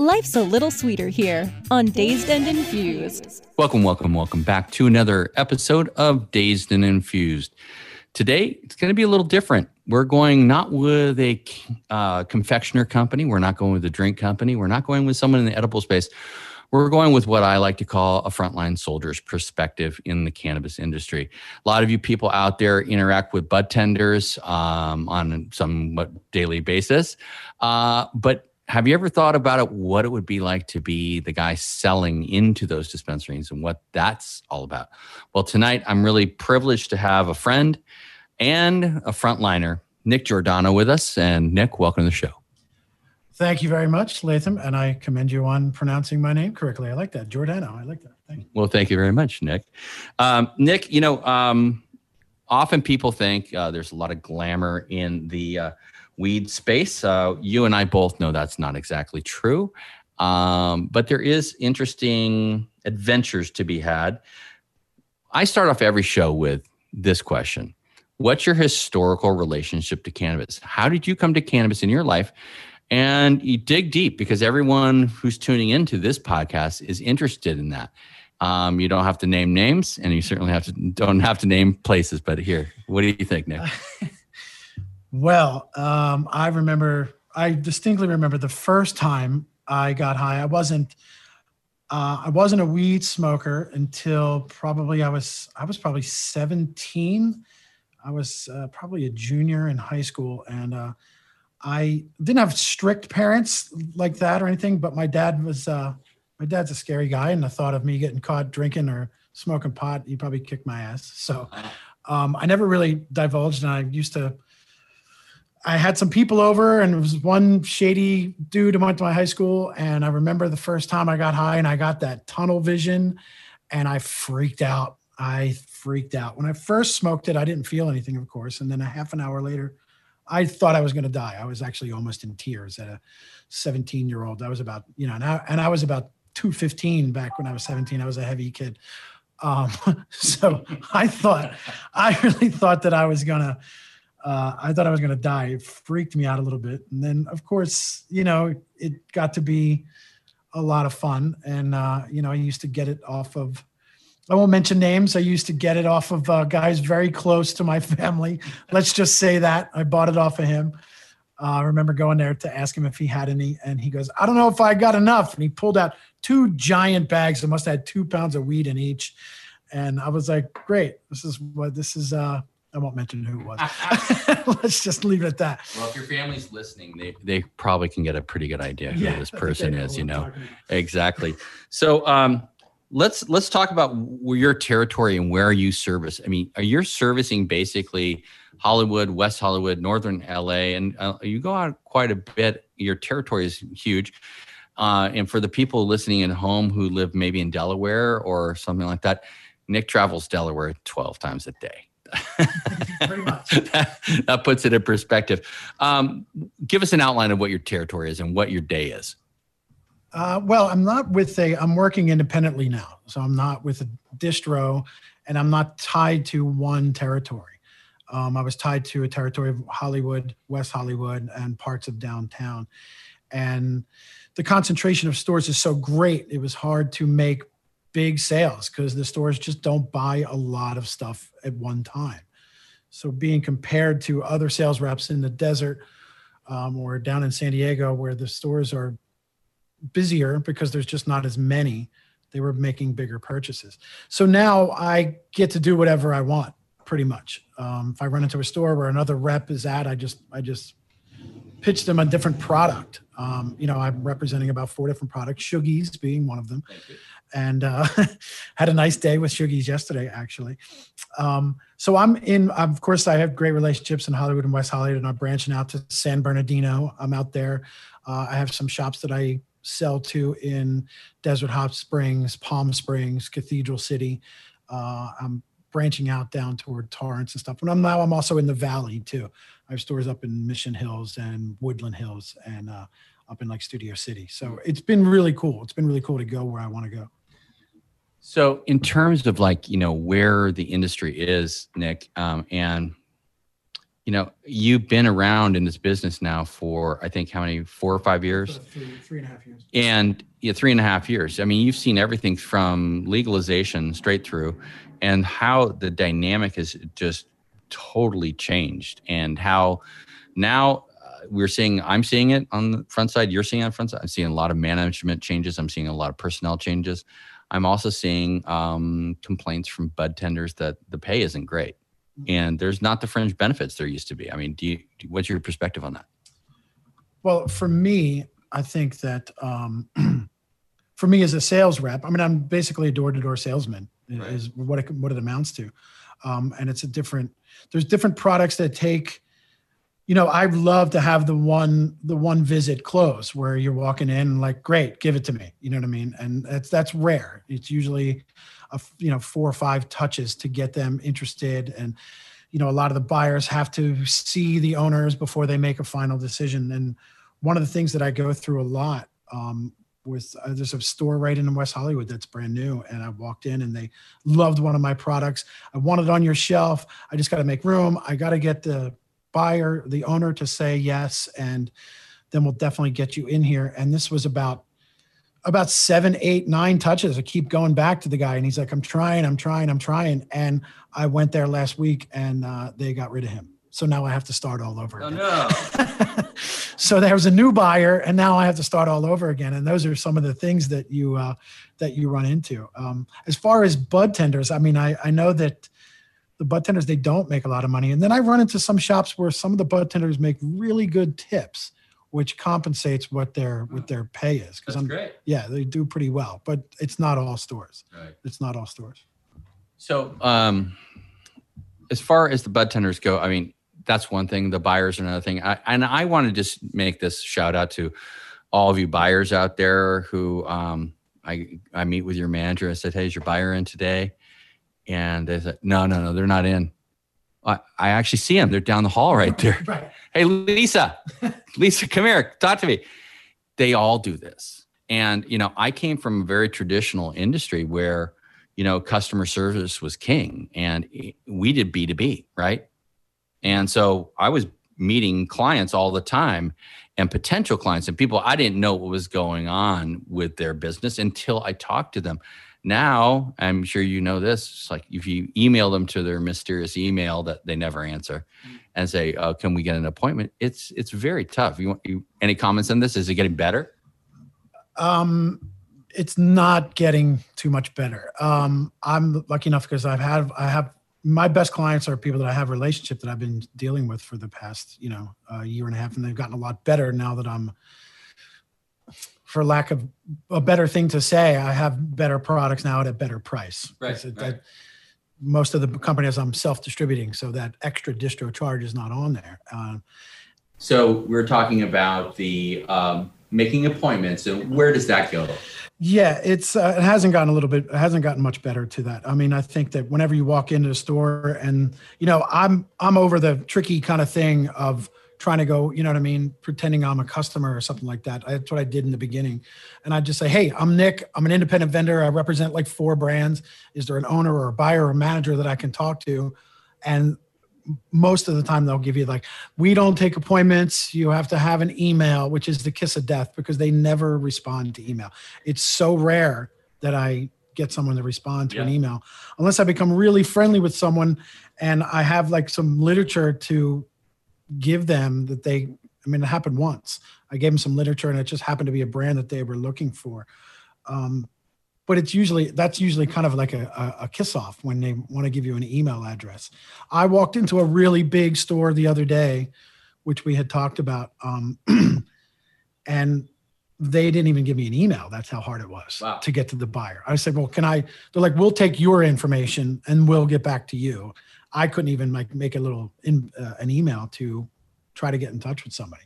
Life's a little sweeter here on Dazed and Infused. Welcome, welcome, welcome back to another episode of Dazed and Infused. Today, it's going to be a little different. We're going not with a uh, confectioner company. We're not going with a drink company. We're not going with someone in the edible space. We're going with what I like to call a frontline soldier's perspective in the cannabis industry. A lot of you people out there interact with bud tenders um, on some daily basis, uh, but have you ever thought about it what it would be like to be the guy selling into those dispensaries and what that's all about? Well tonight i'm really privileged to have a friend and a frontliner nick giordano with us. And nick welcome to the show. Thank you very much latham. And i commend you on pronouncing my name correctly. I like that. Giordano. I like that. Thank you. Well thank you very much nick. Um, nick you know um, often people think uh, there's a lot of glamour in the uh, weed space. Uh, you and I both know that's not exactly true. Um, but there is interesting adventures to be had. I start off every show with this question What's your historical relationship to cannabis? How did you come to cannabis in your life? And you dig deep because everyone who's tuning into this podcast is interested in that. Um, you don't have to name names, and you certainly have to don't have to name places. But here, what do you think, Nick? Well, um, I remember, I distinctly remember the first time I got high. I wasn't, uh, I wasn't a weed smoker until probably I was, I was probably 17. I was uh, probably a junior in high school, and uh, I didn't have strict parents like that or anything. But my dad was, uh, my dad's a scary guy, and the thought of me getting caught drinking or smoking pot, he probably kicked my ass. So um, I never really divulged, and I used to I had some people over, and it was one shady dude who went to my high school. And I remember the first time I got high and I got that tunnel vision, and I freaked out. I freaked out. When I first smoked it, I didn't feel anything, of course. And then a half an hour later, I thought I was going to die. I was actually almost in tears at a 17 year old. I was about, you know, and I, and I was about 215 back when I was 17. I was a heavy kid. Um, so I thought, I really thought that I was going to, uh, I thought I was going to die. It freaked me out a little bit. And then, of course, you know, it got to be a lot of fun. And, uh, you know, I used to get it off of, I won't mention names. I used to get it off of uh, guys very close to my family. Let's just say that I bought it off of him. Uh, I remember going there to ask him if he had any, and he goes, "I don't know if I got enough." And he pulled out two giant bags that must have had two pounds of weed in each. And I was like, "Great, this is what this is. Uh, I won't mention who it was. Let's just leave it at that. Well, if your family's listening, they, they probably can get a pretty good idea who yeah, this person is, you know. Exactly. So um, let's let's talk about your territory and where you service. I mean, are you servicing basically Hollywood, West Hollywood, Northern LA, and uh, you go out quite a bit. Your territory is huge. Uh, and for the people listening at home who live maybe in Delaware or something like that, Nick travels Delaware 12 times a day. Pretty much. that, that, puts it in perspective. Um, give us an outline of what your territory is and what your day is. Uh, well, I'm not with a. I'm working independently now, so I'm not with a distro, and I'm not tied to one territory. Um, I was tied to a territory of Hollywood, West Hollywood, and parts of downtown, and the concentration of stores is so great. It was hard to make big sales because the stores just don't buy a lot of stuff at one time. So being compared to other sales reps in the desert um, or down in San Diego where the stores are busier because there's just not as many, they were making bigger purchases. So now I get to do whatever I want pretty much. Um, if I run into a store where another rep is at, I just I just pitch them a different product. Um, you know, I'm representing about four different products, Shoogies being one of them and uh, had a nice day with Shoogies yesterday, actually. Um, so I'm in, of course, I have great relationships in Hollywood and West Hollywood, and I'm branching out to San Bernardino. I'm out there. Uh, I have some shops that I sell to in Desert Hot Springs, Palm Springs, Cathedral City. Uh, I'm branching out down toward Torrance and stuff. And I'm now I'm also in the valley too. I have stores up in Mission Hills and Woodland Hills and uh, up in like Studio City. So it's been really cool. It's been really cool to go where I want to go. So, in terms of like you know where the industry is, Nick, um, and you know you've been around in this business now for I think how many four or five years? Three, three and a half years. And yeah, three and a half years. I mean, you've seen everything from legalization straight through, and how the dynamic has just totally changed, and how now uh, we're seeing. I'm seeing it on the front side. You're seeing it on the front side. I'm seeing a lot of management changes. I'm seeing a lot of personnel changes. I'm also seeing um, complaints from bud tenders that the pay isn't great, Mm-hmm. and there's not the fringe benefits there used to be. I mean, do you? What's your perspective on that? Well, for me, I think that um, for me as a sales rep, I mean, I'm basically a door-to-door salesman. Right. Is what it what it amounts to, um, and it's a different. There's different products that take. You know, I'd love to have the one the one visit close where you're walking in and like, great, give it to me. You know what I mean? And that's that's rare. It's usually, a you know, four or five touches to get them interested and you know a lot of the buyers have to see the owners before they make a final decision and one of the things that i go through a lot um, with uh, there's a store right in west hollywood that's brand new and i walked in and they loved one of my products i want it on your shelf i just got to make room i got to get the buyer the owner to say yes and then we'll definitely get you in here and this was about about seven, eight, nine touches. I keep going back to the guy, and he's like, "I'm trying, I'm trying, I'm trying." And I went there last week, and uh, they got rid of him. So now I have to start all over. again. no! so there was a new buyer, and now I have to start all over again. And those are some of the things that you uh, that you run into. Um, as far as bud tenders, I mean, I I know that the bud tenders they don't make a lot of money, and then I run into some shops where some of the bud tenders make really good tips, which compensates what their what their pay is. Because I'm great. yeah, they do pretty well, but it's not all stores. Right. It's not all stores. So, um, as far as the bud tenders go, I mean, that's one thing. The buyers are another thing. I, and I want to just make this shout out to all of you buyers out there who um, I I meet with your manager. I said, "Hey, is your buyer in today?" And they said, "No, no, no, they're not in." I, I actually see them. They're down the hall right there. Right. Hey, Lisa, Lisa, come here, talk to me. They all do this. And, you know, I came from a very traditional industry where, you know, customer service was king and we did B2B, right? And so I was meeting clients all the time and potential clients and people I didn't know what was going on with their business until I talked to them. Now, I'm sure you know this, it's like if you email them to their mysterious email that they never answer and say, uh, "Can we get an appointment?" It's it's very tough. You, want- you any comments on this? Is it getting better? Um, it's not getting too much better. Um, I'm lucky enough because I've had I have my best clients are people that I have a relationship that I've been dealing with for the past you know uh, year and a half, and they've gotten a lot better now that I'm. For lack of a better thing to say, I have better products now at a better price. Right, it- right. that- most of the companies I'm self-distributing, so that extra distro charge is not on there. Um, So we're talking about the um, making appointments, and where does that go? Yeah, it's uh, it hasn't gotten a little bit it hasn't gotten much better to that. I mean, I think that whenever you walk into the store and you know, I'm I'm over the tricky kind of thing of trying to go, you know what I mean, pretending I'm a customer or something like that. That's what I did in the beginning. And I'd just say, "Hey, I'm Nick. I'm an independent vendor. I represent like four brands. Is there an owner or a buyer or a manager that I can talk to?" And most of the time they'll give you like we don't take appointments you have to have an email which is the kiss of death because they never respond to email it's so rare that i get someone to respond to an email unless i become really friendly with someone and i have like some literature to give them that they i mean it happened once. I gave them some literature and it just happened to be a brand that they were looking for. Um, but it's usually that's usually kind of like a, a, kiss off when they want to give you an email address. I walked into a really big store the other day which we had talked about um, and they didn't even give me an email. That's how hard it was Wow. to get to the buyer. I said well can i they're like we'll take your information and we'll get back to you i couldn't even like make a little in, uh, an email to try to get in touch with somebody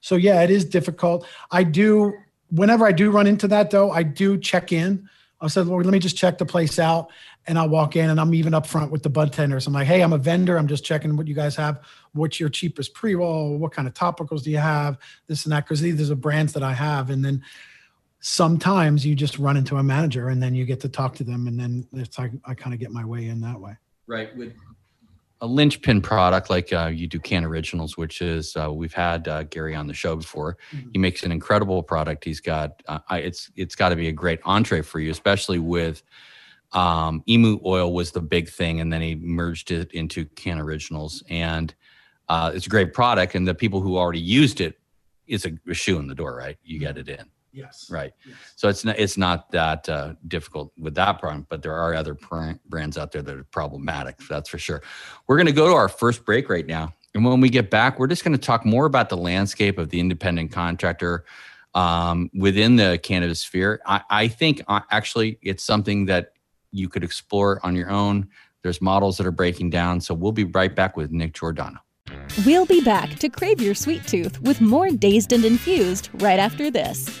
so yeah it is difficult i do whenever I do run into that, though, I do check in. I said, Lord, let me just check the place out. And I'll walk in and I'm even up front with the bud tenders. I'm like, hey, I'm a vendor. I'm just checking what you guys have. What's your cheapest pre roll? What kind of topicals do you have? This and that. Because these are brands that I have. And then sometimes you just run into a manager and then you get to talk to them. And then it's like I kind of get my way in that way. Right. With a linchpin product like uh, you do can originals which is uh, we've had uh, gary on the show before. Mm-hmm. he makes an incredible product. He's got uh, it's it's got to be a great entree for you especially with um, emu oil was the big thing and then he merged it into can originals. And uh, it's a great product and the people who already used it is a, a shoe in the door right? You get it in Yes. Right. Yes. So it's not it's not that uh, difficult with that problem, but there are other pr- brands out there that are problematic. That's for sure. We're going to go to our first break right now, and when we get back, we're just going to talk more about the landscape of the independent contractor um, within the cannabis sphere. I, I think uh, actually it's something that you could explore on your own. There's models that are breaking down. So we'll be right back with Nick Giordano. We'll be back to crave your sweet tooth with more Dazed and Infused right after this.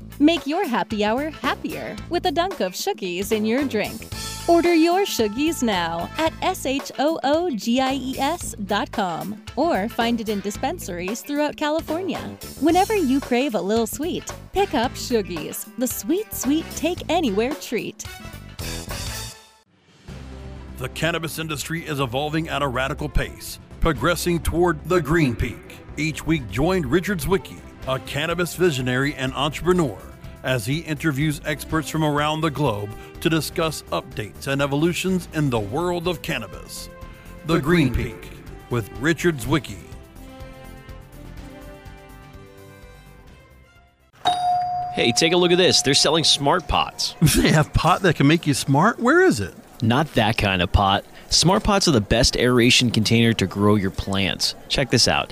Make your happy hour happier with a dunk of Shoogies in your drink. Order your Shoogies now at S-H-O-O-G-I-E-S.com or find it in dispensaries throughout California. Whenever you crave a little sweet, pick up Shoogies, the sweet, sweet take anywhere treat. The cannabis industry is evolving at a radical pace, progressing toward the green peak. Each week join Richard Zwicky, a cannabis visionary and entrepreneur as he interviews experts from around the globe to discuss updates and evolutions in the world of cannabis. The, the Green, Green Peak, Peak with Richard Zwicky. Hey, take a look at this. They're selling smart pots. They have pot that can make you smart? Where is it? Not that kind of pot. Smart pots are the best aeration container to grow your plants. Check this out.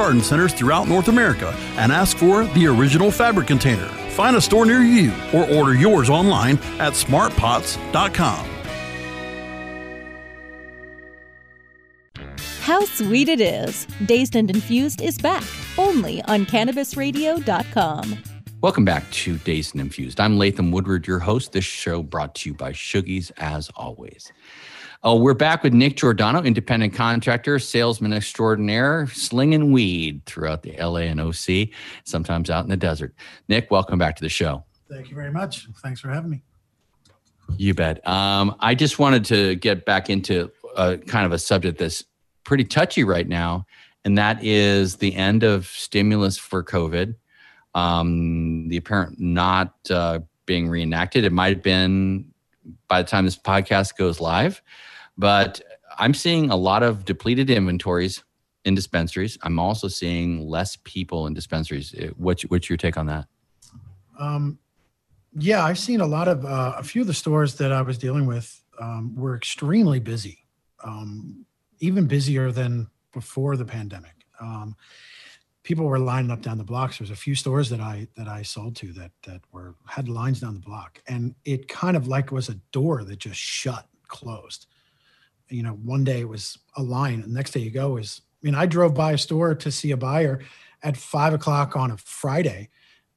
garden centers throughout North America and ask for the original fabric container. Find a store near you or order yours online at smartpots.com. How sweet it is! Dazed and Infused is back only on CannabisRadio.com. Welcome back to Dazed and Infused. I'm Latham Woodward, your host. This show brought to you by Shoogies, as always. Oh, we're back with Nick Giordano, independent contractor, salesman extraordinaire, slinging weed throughout the LA and OC, sometimes out in the desert. Nick, welcome back to the show. Thank you very much. Thanks for having me. You bet. Um, I just wanted to get back into a, kind of a subject that's pretty touchy right now, and that is the end of stimulus for COVID. Um, the apparent not uh, being reenacted. It might have been by the time this podcast goes live. But I'm seeing a lot of depleted inventories in dispensaries. I'm also seeing less people in dispensaries. Uh, what's, what's your take on that? Um, yeah, I've seen a lot of uh, a few of the stores that I was dealing with um, were extremely busy, um, even busier than before the pandemic. Um, people were lining up down the blocks. There's a few stores that I that I sold to that that were had lines down the block, and it kind of like was a door that just shut, closed you know, one day it was a line, the next day you go is, I mean, I drove by a store to see a buyer at five o'clock on a Friday,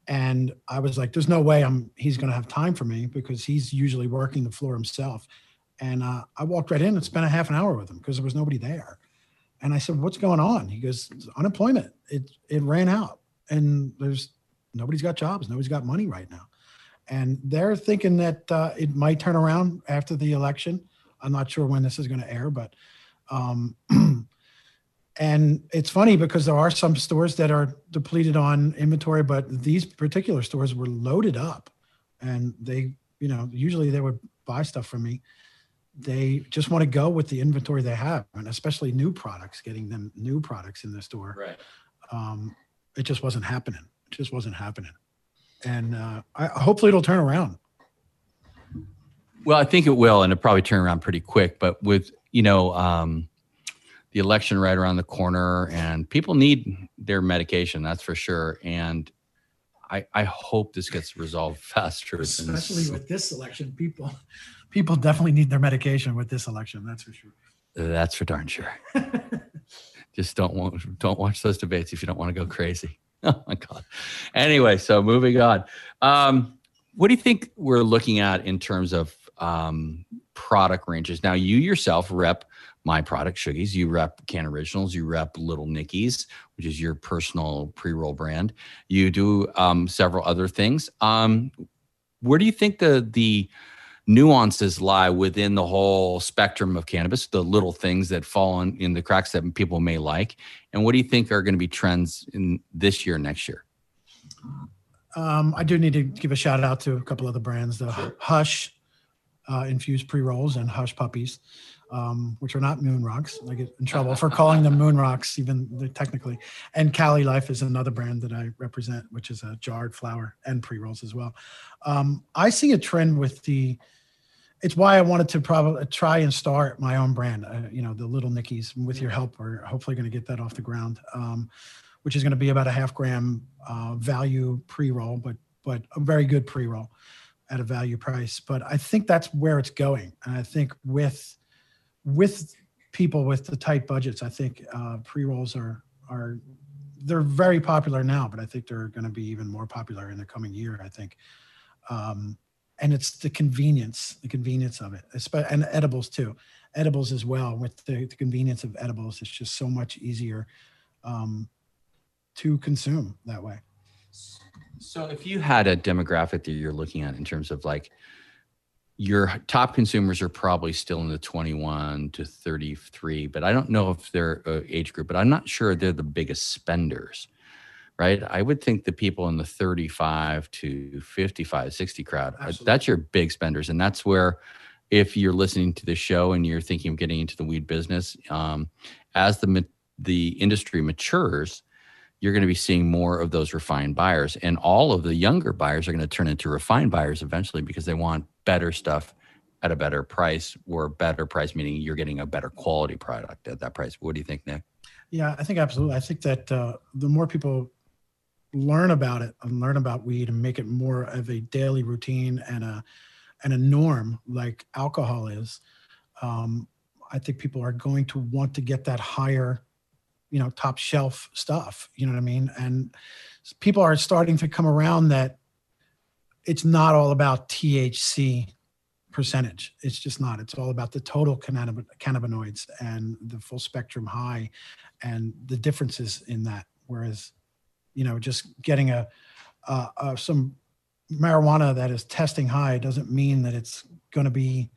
and I was like, "There's no way I'm he's going to have time for me because he's usually working the floor himself." And uh, I walked right in and spent a half an hour with him because there was nobody there. And I said, "What's going on?" He goes, "Unemployment. It it ran out, and there's nobody's got jobs. Nobody's got money right now." And they're thinking that uh, it might turn around after the election I'm not sure when this is going to air, but um, and it's funny because there are some stores that are depleted on inventory, but these particular stores were loaded up, and they, you know, usually they would buy stuff from me. They just want to go with the inventory they have, and especially new products, getting them new products in the store. Right. Um, it just wasn't happening. It just wasn't happening, and uh, I, hopefully it'll turn around. Well, I think it will, and it'll probably turn around pretty quick. But with you know, um, the election right around the corner and people need their medication that's for sure and i i hope this gets resolved faster especially with this election people people definitely need their medication with this election that's for sure. That's for darn sure. Just don't want don't watch those debates if you don't want to go crazy. Oh my god. Anyway so moving on. Um, what do you think we're looking at in terms of um, product ranges now you yourself rep my product, Shoogies. You rep Can Originals. You rep Little Nickies, which is your personal pre roll brand. You do um, several other things. Um, where do you think the the nuances lie within the whole spectrum of cannabis? The little things that fall in, in the cracks that people may like, and what do you think are going to be trends in this year, next year? Um, I do need to give a shout out to a couple of the brands, the Hush uh, infused pre rolls and Hush puppies um, which are not moon rocks. I get in trouble for calling them moon rocks, even technically. And Cali Life is another brand that I represent, which is a jarred flower and pre rolls as well. Um, I see a trend with the. It's why I wanted to probably try and start my own brand. Uh, you know, the Little Nickies. With your help, we're hopefully going to get that off the ground, um, which is going to be about a half gram uh, value pre roll, but but a very good pre roll at a value price. But I think that's where it's going. And I think with with people with the tight budgets, I think uh, pre rolls are are they're very popular now, but I think they're going to be even more popular in the coming year. I think, um, and it's the convenience, the convenience of it, and edibles too, edibles as well. With the, the convenience of edibles, it's just so much easier um, to consume that way. So, if you had a demographic that you're looking at in terms of like your top consumers are probably still in the 21 to 33 but i don't know if they're uh, age group but i'm not sure they're the biggest spenders right? I would think the people in the 35 to 55 60 crowd uh, that's your big spenders and that's where if you're listening to the show and you're thinking of getting into the weed business um, as the the industry matures you're going to be seeing more of those refined buyers. And all of the younger buyers are going to turn into refined buyers eventually because they want better stuff at a better price or better price, meaning you're getting a better quality product at that price. What do you think, Nick? Yeah, I think absolutely. I think that uh, the more people learn about it and learn about weed and make it more of a daily routine and a and a norm like alcohol is, um, I think people are going to want to get that higher you know top shelf stuff you know what i mean? And people are starting to come around that it's not all about thc percentage. It's just not. It's all about the total cannabinoids and the full spectrum high and the differences in that. Whereas you know just getting a uh, uh, some marijuana that is testing high doesn't mean that it's going to be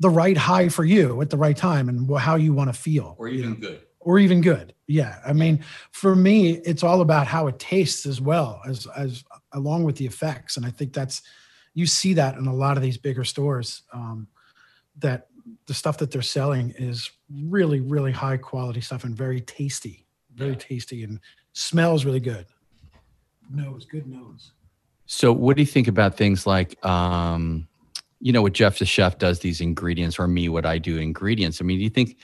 the right high for you at the right time and how you want to feel or even good or even good. Yeah. I mean, for me, it's all about how it tastes as well as as along with the effects. And I think that's you see that in a lot of these bigger stores. Um, that the stuff that they're selling is really, really high quality stuff and very tasty, very yeah. tasty and smells really good. Nose, good nose. So, what do you think about things like, um, you know, what Jeff the chef does these ingredients, or me, what I do ingredients? I mean, do you think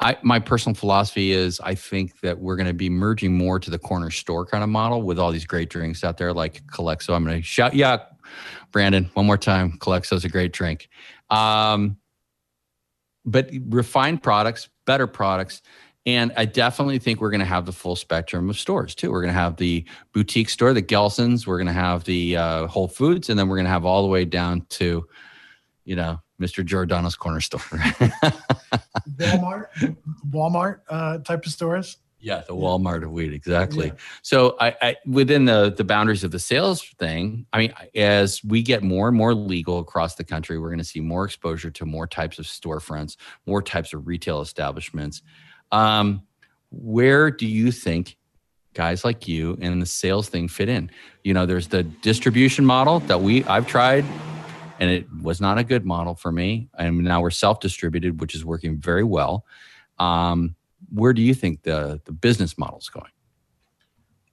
I, my personal philosophy is I think that we're going to be merging more to the corner store kind of model with all these great drinks out there like Calexo. I'm going to shout, yeah, Brandon, one more time. Calexo is a great drink. Um, but refined products, better products. And I definitely think we're going to have the full spectrum of stores too. We're going to have the boutique store, the Gelson's. We're going to have the uh, Whole Foods, and then we're going to have all the way down to, you know, Mr. Giordano's corner store. Walmart, Walmart uh, type of stores. Yeah, the Walmart of weed, exactly. Yeah. So, I, I, within the the boundaries of the sales thing, I mean, as we get more and more legal across the country, we're going to see more exposure to more types of storefronts, more types of retail establishments. Um, where do you think guys like you and the sales thing fit in? You know, there's the distribution model that we I've tried and it was not a good model for me. And now we're self-distributed, which is working very well. Um, where do you think the the business model is going?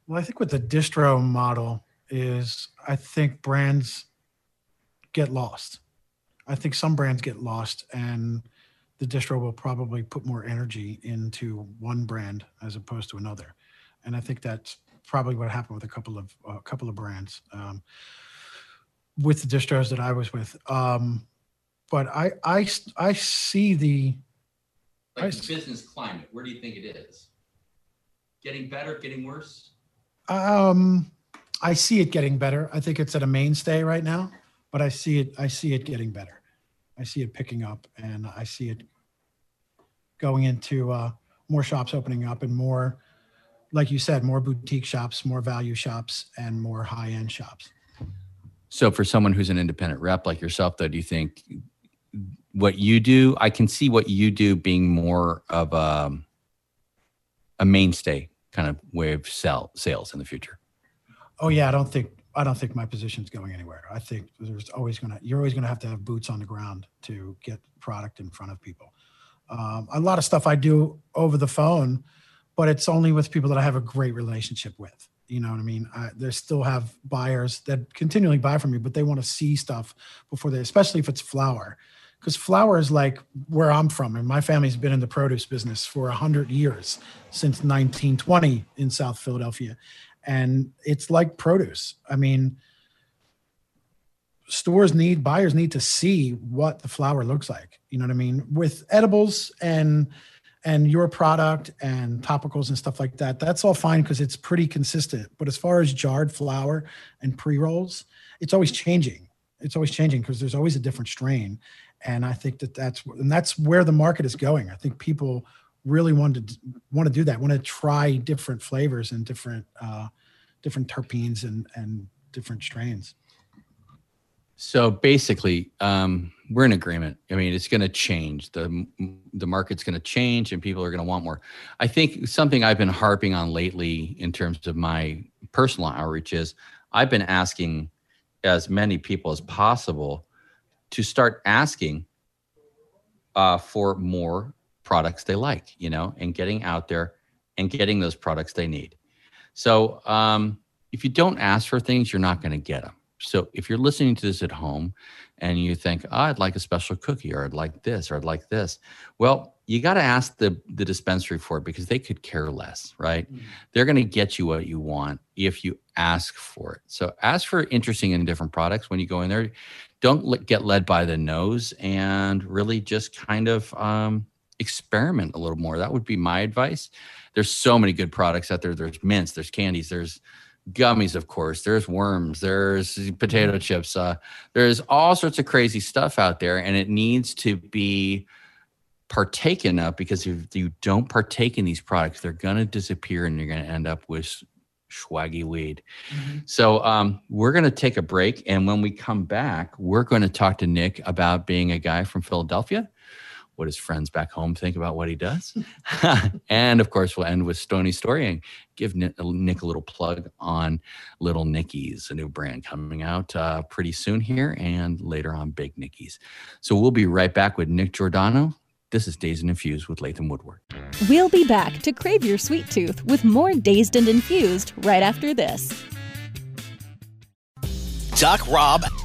Well, I think with the distro model is I think brands get lost. I think some brands get lost and the distro will probably put more energy into one brand as opposed to another. And I think that's probably what happened with a couple of a couple of brands um, with the distros that I was with. Um, but I I I see the like the business climate. Where do you think it is? Getting better, getting worse? Um, I see it getting better. I think it's at a mainstay right now, but I see it. I see it getting better. I see it picking up, and I see it going into uh, more shops opening up and more, like you said, more boutique shops, more value shops, and more high end shops. So, for someone who's an independent rep like yourself, though, do you think what you do? I can see what you do being more of a a mainstay kind of way of sell sales in the future. Oh yeah, I don't think I don't think my position's going anywhere. I think there's always gonna you're always gonna have to have boots on the ground to get product in front of people. Um, a lot of stuff I do over the phone, but it's only with people that I have a great relationship with. You know what I mean? I, they still have buyers that continually buy from me, but they want to see stuff before they, especially if it's flower, because flower is like where I'm from, and my family's been in the produce business for a hundred years since 1920 in South Philadelphia, and it's like produce. I mean, stores need buyers need to see what the flower looks like you know what i mean with edibles and and your product and topicals and stuff like that that's all fine because it's pretty consistent. But as far as jarred flower and pre-rolls it's always changing. It's always changing because there's always a different strain. And i think that that's and that's where the market is going. I think people really want to want to do that want to try different flavors and different uh different terpenes and and different strains so basically, um, we're in agreement. I mean, it's going to change. the The market's going to change, and people are going to want more. I think something I've been harping on lately, in terms of my personal outreach, is I've been asking as many people as possible to start asking uh, for more products they like, you know, and getting out there and getting those products they need. So um, if you don't ask for things, you're not going to get them. So if you're listening to this at home and you think, oh, I'd like a special cookie or I'd like this or I'd like this, well, you got to ask the, the dispensary for it because they could care less, right? Mm-hmm. They're going to get you what you want if you ask for it. So ask for interesting and different products when you go in there. Don't get led by the nose and really just kind of um, experiment a little more. That would be my advice. There's so many good products out there. There's mints, there's candies, there's gummies, of course. There's worms. There's potato mm-hmm. chips. Uh, there's all sorts of crazy stuff out there, and it needs to be partaken of because if you don't partake in these products, they're going to disappear, and you're going to end up with swaggy weed. Mm-hmm. So um, we're going to take a break, and when we come back, we're going to talk to Nick about being a guy from Philadelphia what his friends back home think about what he does. and of course, we'll end with Stony Story and give Nick, a little plug on Little Nicky's, a new brand coming out uh, pretty soon here and later on Big Nicky's. So we'll be right back with Nick Giordano. This is Dazed and Infused with Latham Woodward. We'll be back to crave your sweet tooth with more Dazed and Infused right after this. Doc Rob,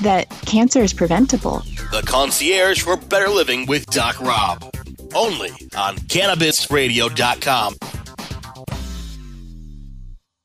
that cancer is preventable. The concierge for better living with Doc Rob. Only on CannabisRadio.com.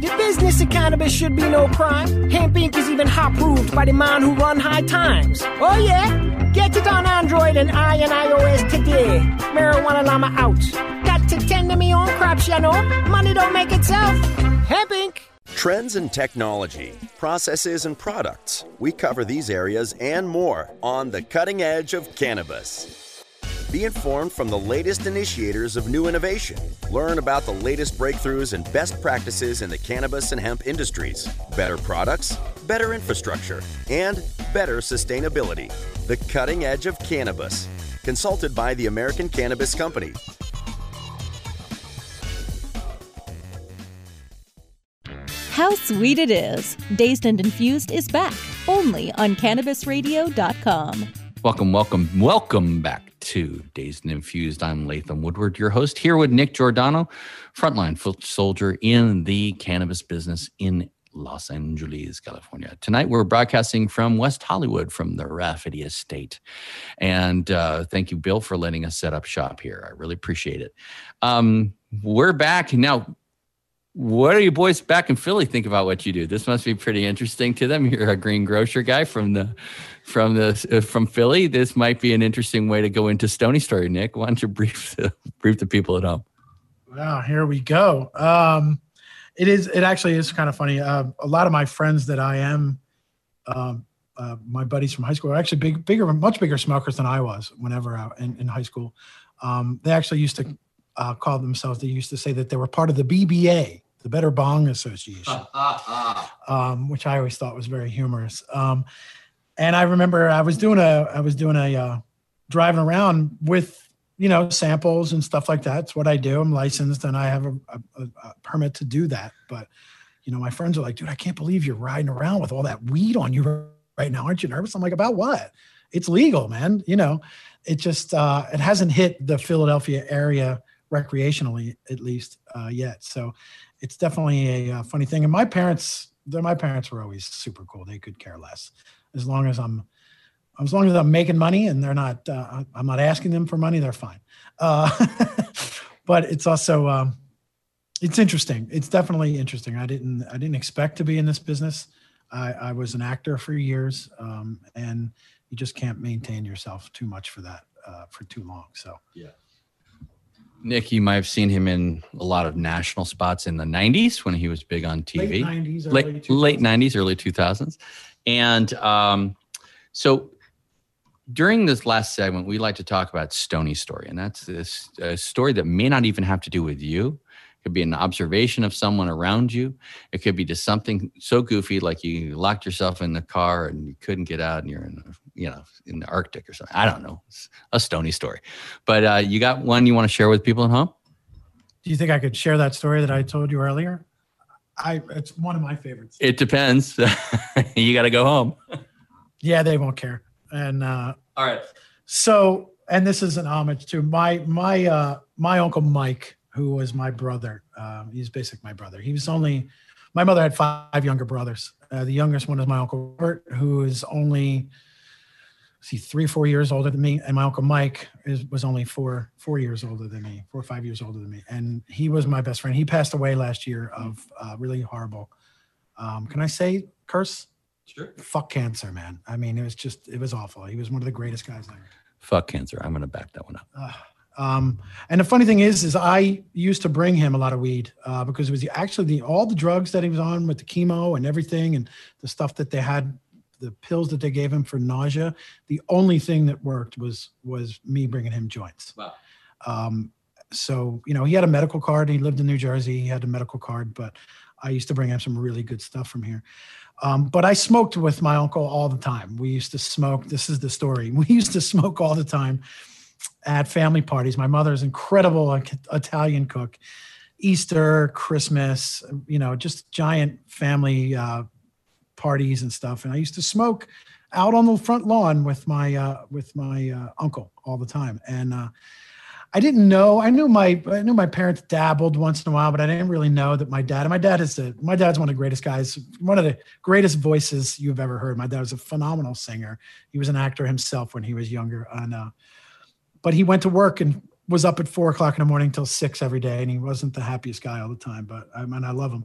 The business of cannabis should be no crime. Hemp Inc. is even hot proved by the man who run high times. Oh yeah? Get it on Android and I and iOS today. Marijuana Llama out. Got to tend to me own crops, you know. Money don't make itself. Hemp Inc. Trends in technology, processes, and products. We cover these areas and more on the cutting edge of cannabis. Be informed from the latest initiators of new innovation. Learn about the latest breakthroughs and best practices in the cannabis and hemp industries. Better products, better infrastructure, and better sustainability. The cutting edge of cannabis. Consulted by the American Cannabis Company. How sweet it is! Dazed and Infused is back only on CannabisRadio.com. Welcome, welcome, welcome back to Dazed and Infused. I'm Latham Woodward, your host, here with Nick Giordano, frontline foot soldier in the cannabis business in Los Angeles, California. Tonight, we're broadcasting from West Hollywood from the Rafferty Estate. And uh, thank you, Bill, for letting us set up shop here. I really appreciate it. Um, we're back. Now, what do you boys back in Philly think about what you do? This must be pretty interesting to them. You're a green grocer guy from the from the uh, from Philly. This might be an interesting way to go into Stony Story. Nick, why don't you brief the, brief the people at home? Wow, here we go. Um, it is. It actually is kind of funny. Uh, a lot of my friends that I am, um, uh, my buddies from high school, are actually big, bigger, much bigger smokers than I was. Whenever I, in, in high school, um, they actually used to uh, call themselves. They used to say that they were part of the BBA, the Better Bong Association, um, which I always thought was very humorous. Um, and I remember I was doing a I was doing a uh, driving around with you know samples and stuff like that. It's what I do. I'm licensed and I have a, a, a permit to do that. But you know, my friends are like, dude, I can't believe you're riding around with all that weed on you right now. Aren't you nervous? I'm like, about what? It's legal, man. You know, it just uh, it hasn't hit the Philadelphia area recreationally at least uh, yet. So it's definitely a, uh, funny thing. And my parents, my parents were always super cool. They could care less as long as I'm as long as I'm making money and they're not uh, I'm not asking them for money, they're fine. Uh, but it's also um, it's interesting. It's definitely interesting. I didn't I didn't expect to be in this business. I, I was an actor for years, um, and you just can't maintain yourself too much for that uh, for too long. So yeah. Nick, you might have seen him in a lot of national spots in the 90s when he was big on TV. Late 90s, late, late 90s, early 2000s. And um, so during this last segment, we like to talk about Stony Story. And that's this a story that may not even have to do with you. It could be an observation of someone around you. It could be just something so goofy like you locked yourself in the car and you couldn't get out and you're in, you know, in the Arctic or something. I don't know. It's a Stony story. But uh, you got one you want to share with people at home? Do you think I could share that story that I told you earlier? I it's one of my favorites. It depends. you got to go home. yeah, they won't care. And uh, all right. So, and this is an homage to my my uh, my uncle Mike, who was my brother. Um, he's basically my brother. He was only my mother had five younger brothers. Uh, the youngest one is my uncle Robert, who is only see three four years older than me. And my uncle mike is, was only four four years older than me four or five years older than me. And he was my best friend. He passed away last year of uh, really horrible um, can i say curse? Sure. Fuck cancer man. I mean it was just it was awful. He was one of the greatest guys ever. Fuck cancer. I'm gonna back that one up. Uh, um, and the funny thing is is i used to bring him a lot of weed uh, because it was actually the all the drugs that he was on with the chemo and everything and the stuff that they had the pills that they gave him for nausea, the only thing that worked was was me bringing him joints. Wow. Um, so you know, he had a medical card. He lived in New Jersey. He had a medical card, but I used to bring him some really good stuff from here. Um, but I smoked with my uncle all the time. We used to smoke. This is the story. We used to smoke all the time at family parties. My mother's incredible Italian cook, Easter, Christmas, you know, just giant family uh, parties and stuff. And I used to smoke out on the front lawn with my uh, with my uh, uncle all the time. And uh, I didn't know. I knew my I knew my parents dabbled once in a while, but I didn't really know that my dad. And my dad is a my dad's one of the greatest guys, one of the greatest voices you've ever heard. My dad was a phenomenal singer. He was an actor himself when he was younger, and but he went to work and was up at four o'clock in the morning till six every day, and he wasn't the happiest guy all the time. But I mean, I love him.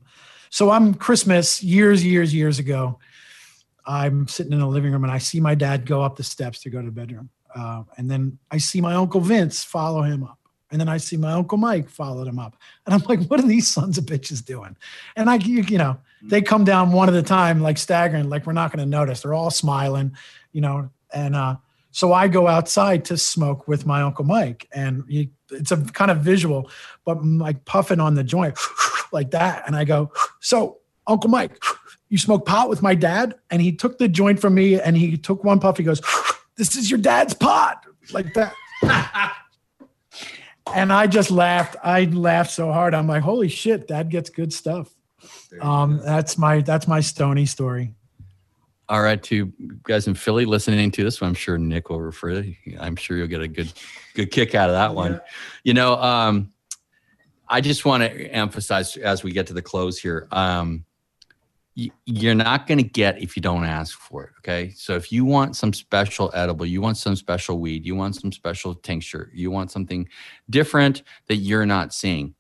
So I'm Christmas years, years, years ago. I'm sitting in the living room and I see my dad go up the steps to go to the bedroom. Uh, and then I see my uncle Vince follow him up. And then I see my uncle Mike followed him up. And I'm like, what are these sons of bitches doing? And I, you, you know, they come down one at a time, like staggering, like we're not going to notice. They're all smiling, you know. And uh, so I go outside to smoke with my uncle Mike. And he, it's a kind of visual, but like puffing on the joint like that. And I go, so Uncle Mike, you smoke pot with my dad? And he took the joint from me and he took one puff. He goes, this is your dad's pot like that. and I just laughed. I laughed so hard. I'm like, holy shit, dad gets good stuff. Um, that's my, that's my Stony story. All right, to guys in Philly listening to this, one, I'm sure Nick will refer. To, I'm sure you'll get a good, good kick out of that one. Yeah. You know, um, I just want to emphasize as we get to the close here. Um, you're not going to get if you don't ask for it. Okay. So if you want some special edible, you want some special weed, you want some special tincture, you want something different that you're not seeing,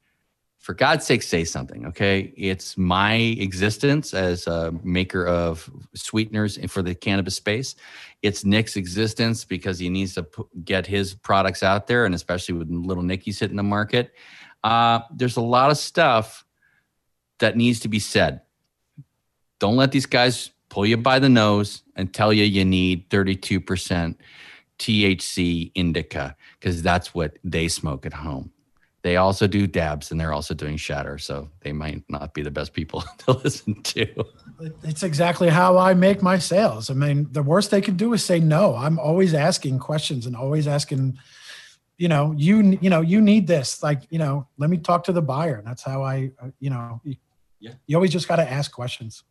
for God's sake, say something. Okay. It's my existence as a maker of sweeteners for the cannabis space. It's Nick's existence because he needs to get his products out there, and especially with little Nicky's hitting the market. Uh, there's a lot of stuff that needs to be said don't let these guys pull you by the nose and tell you you need 32% THC indica because that's what they smoke at home. They also do dabs and they're also doing shatter, so they might not be the best people to listen to. It's exactly how I make my sales. I mean, the worst they can do is say no. I'm always asking questions and always asking, you know, you you know, you need this. Like, you know, let me talk to the buyer. And that's how I, uh, you know, yeah. you always just got to ask questions.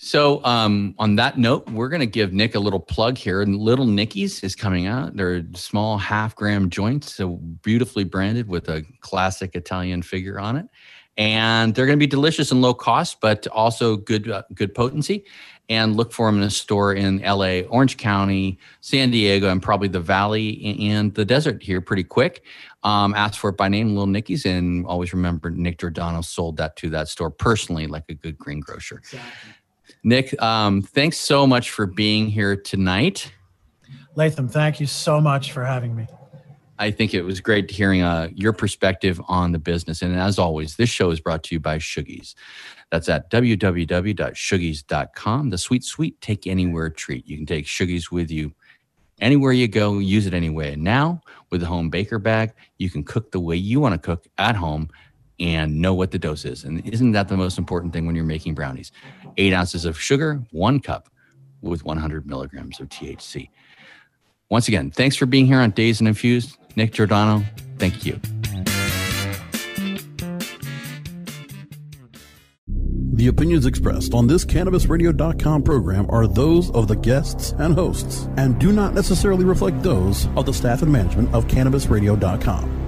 So, um, on that note, we're going to give Nick a little plug here. Little Nicky's is coming out. They're small half gram joints, so beautifully branded with a classic Italian figure on it. And they're going to be delicious and low cost, but also good, uh, good potency. And look for them in a store in LA, Orange County, San Diego, and probably the Valley and the desert here pretty quick. Um, ask for it by name, Little Nicky's, and always remember Nick Giordano sold that to that store personally, like a good grocer. Exactly. Nick, um, thanks so much for being here tonight. Latham, thank you so much for having me. I think it was great hearing uh, your perspective on the business. And as always, this show is brought to you by Shoogies. That's at www.shoogies.com. The sweet, sweet take anywhere treat. You can take Shoogies with you anywhere you go, use it anyway. And now, with the home baker bag, you can cook the way you want to cook at home and know what the dose is. And isn't that the most important thing when you're making brownies? Eight ounces of sugar, one cup with 100 milligrams of THC. Once again, thanks for being here on Dazed and Infused. Nick Giordano, thank you. The opinions expressed on this CannabisRadio.com program are those of the guests and hosts and do not necessarily reflect those of the staff and management of CannabisRadio.com.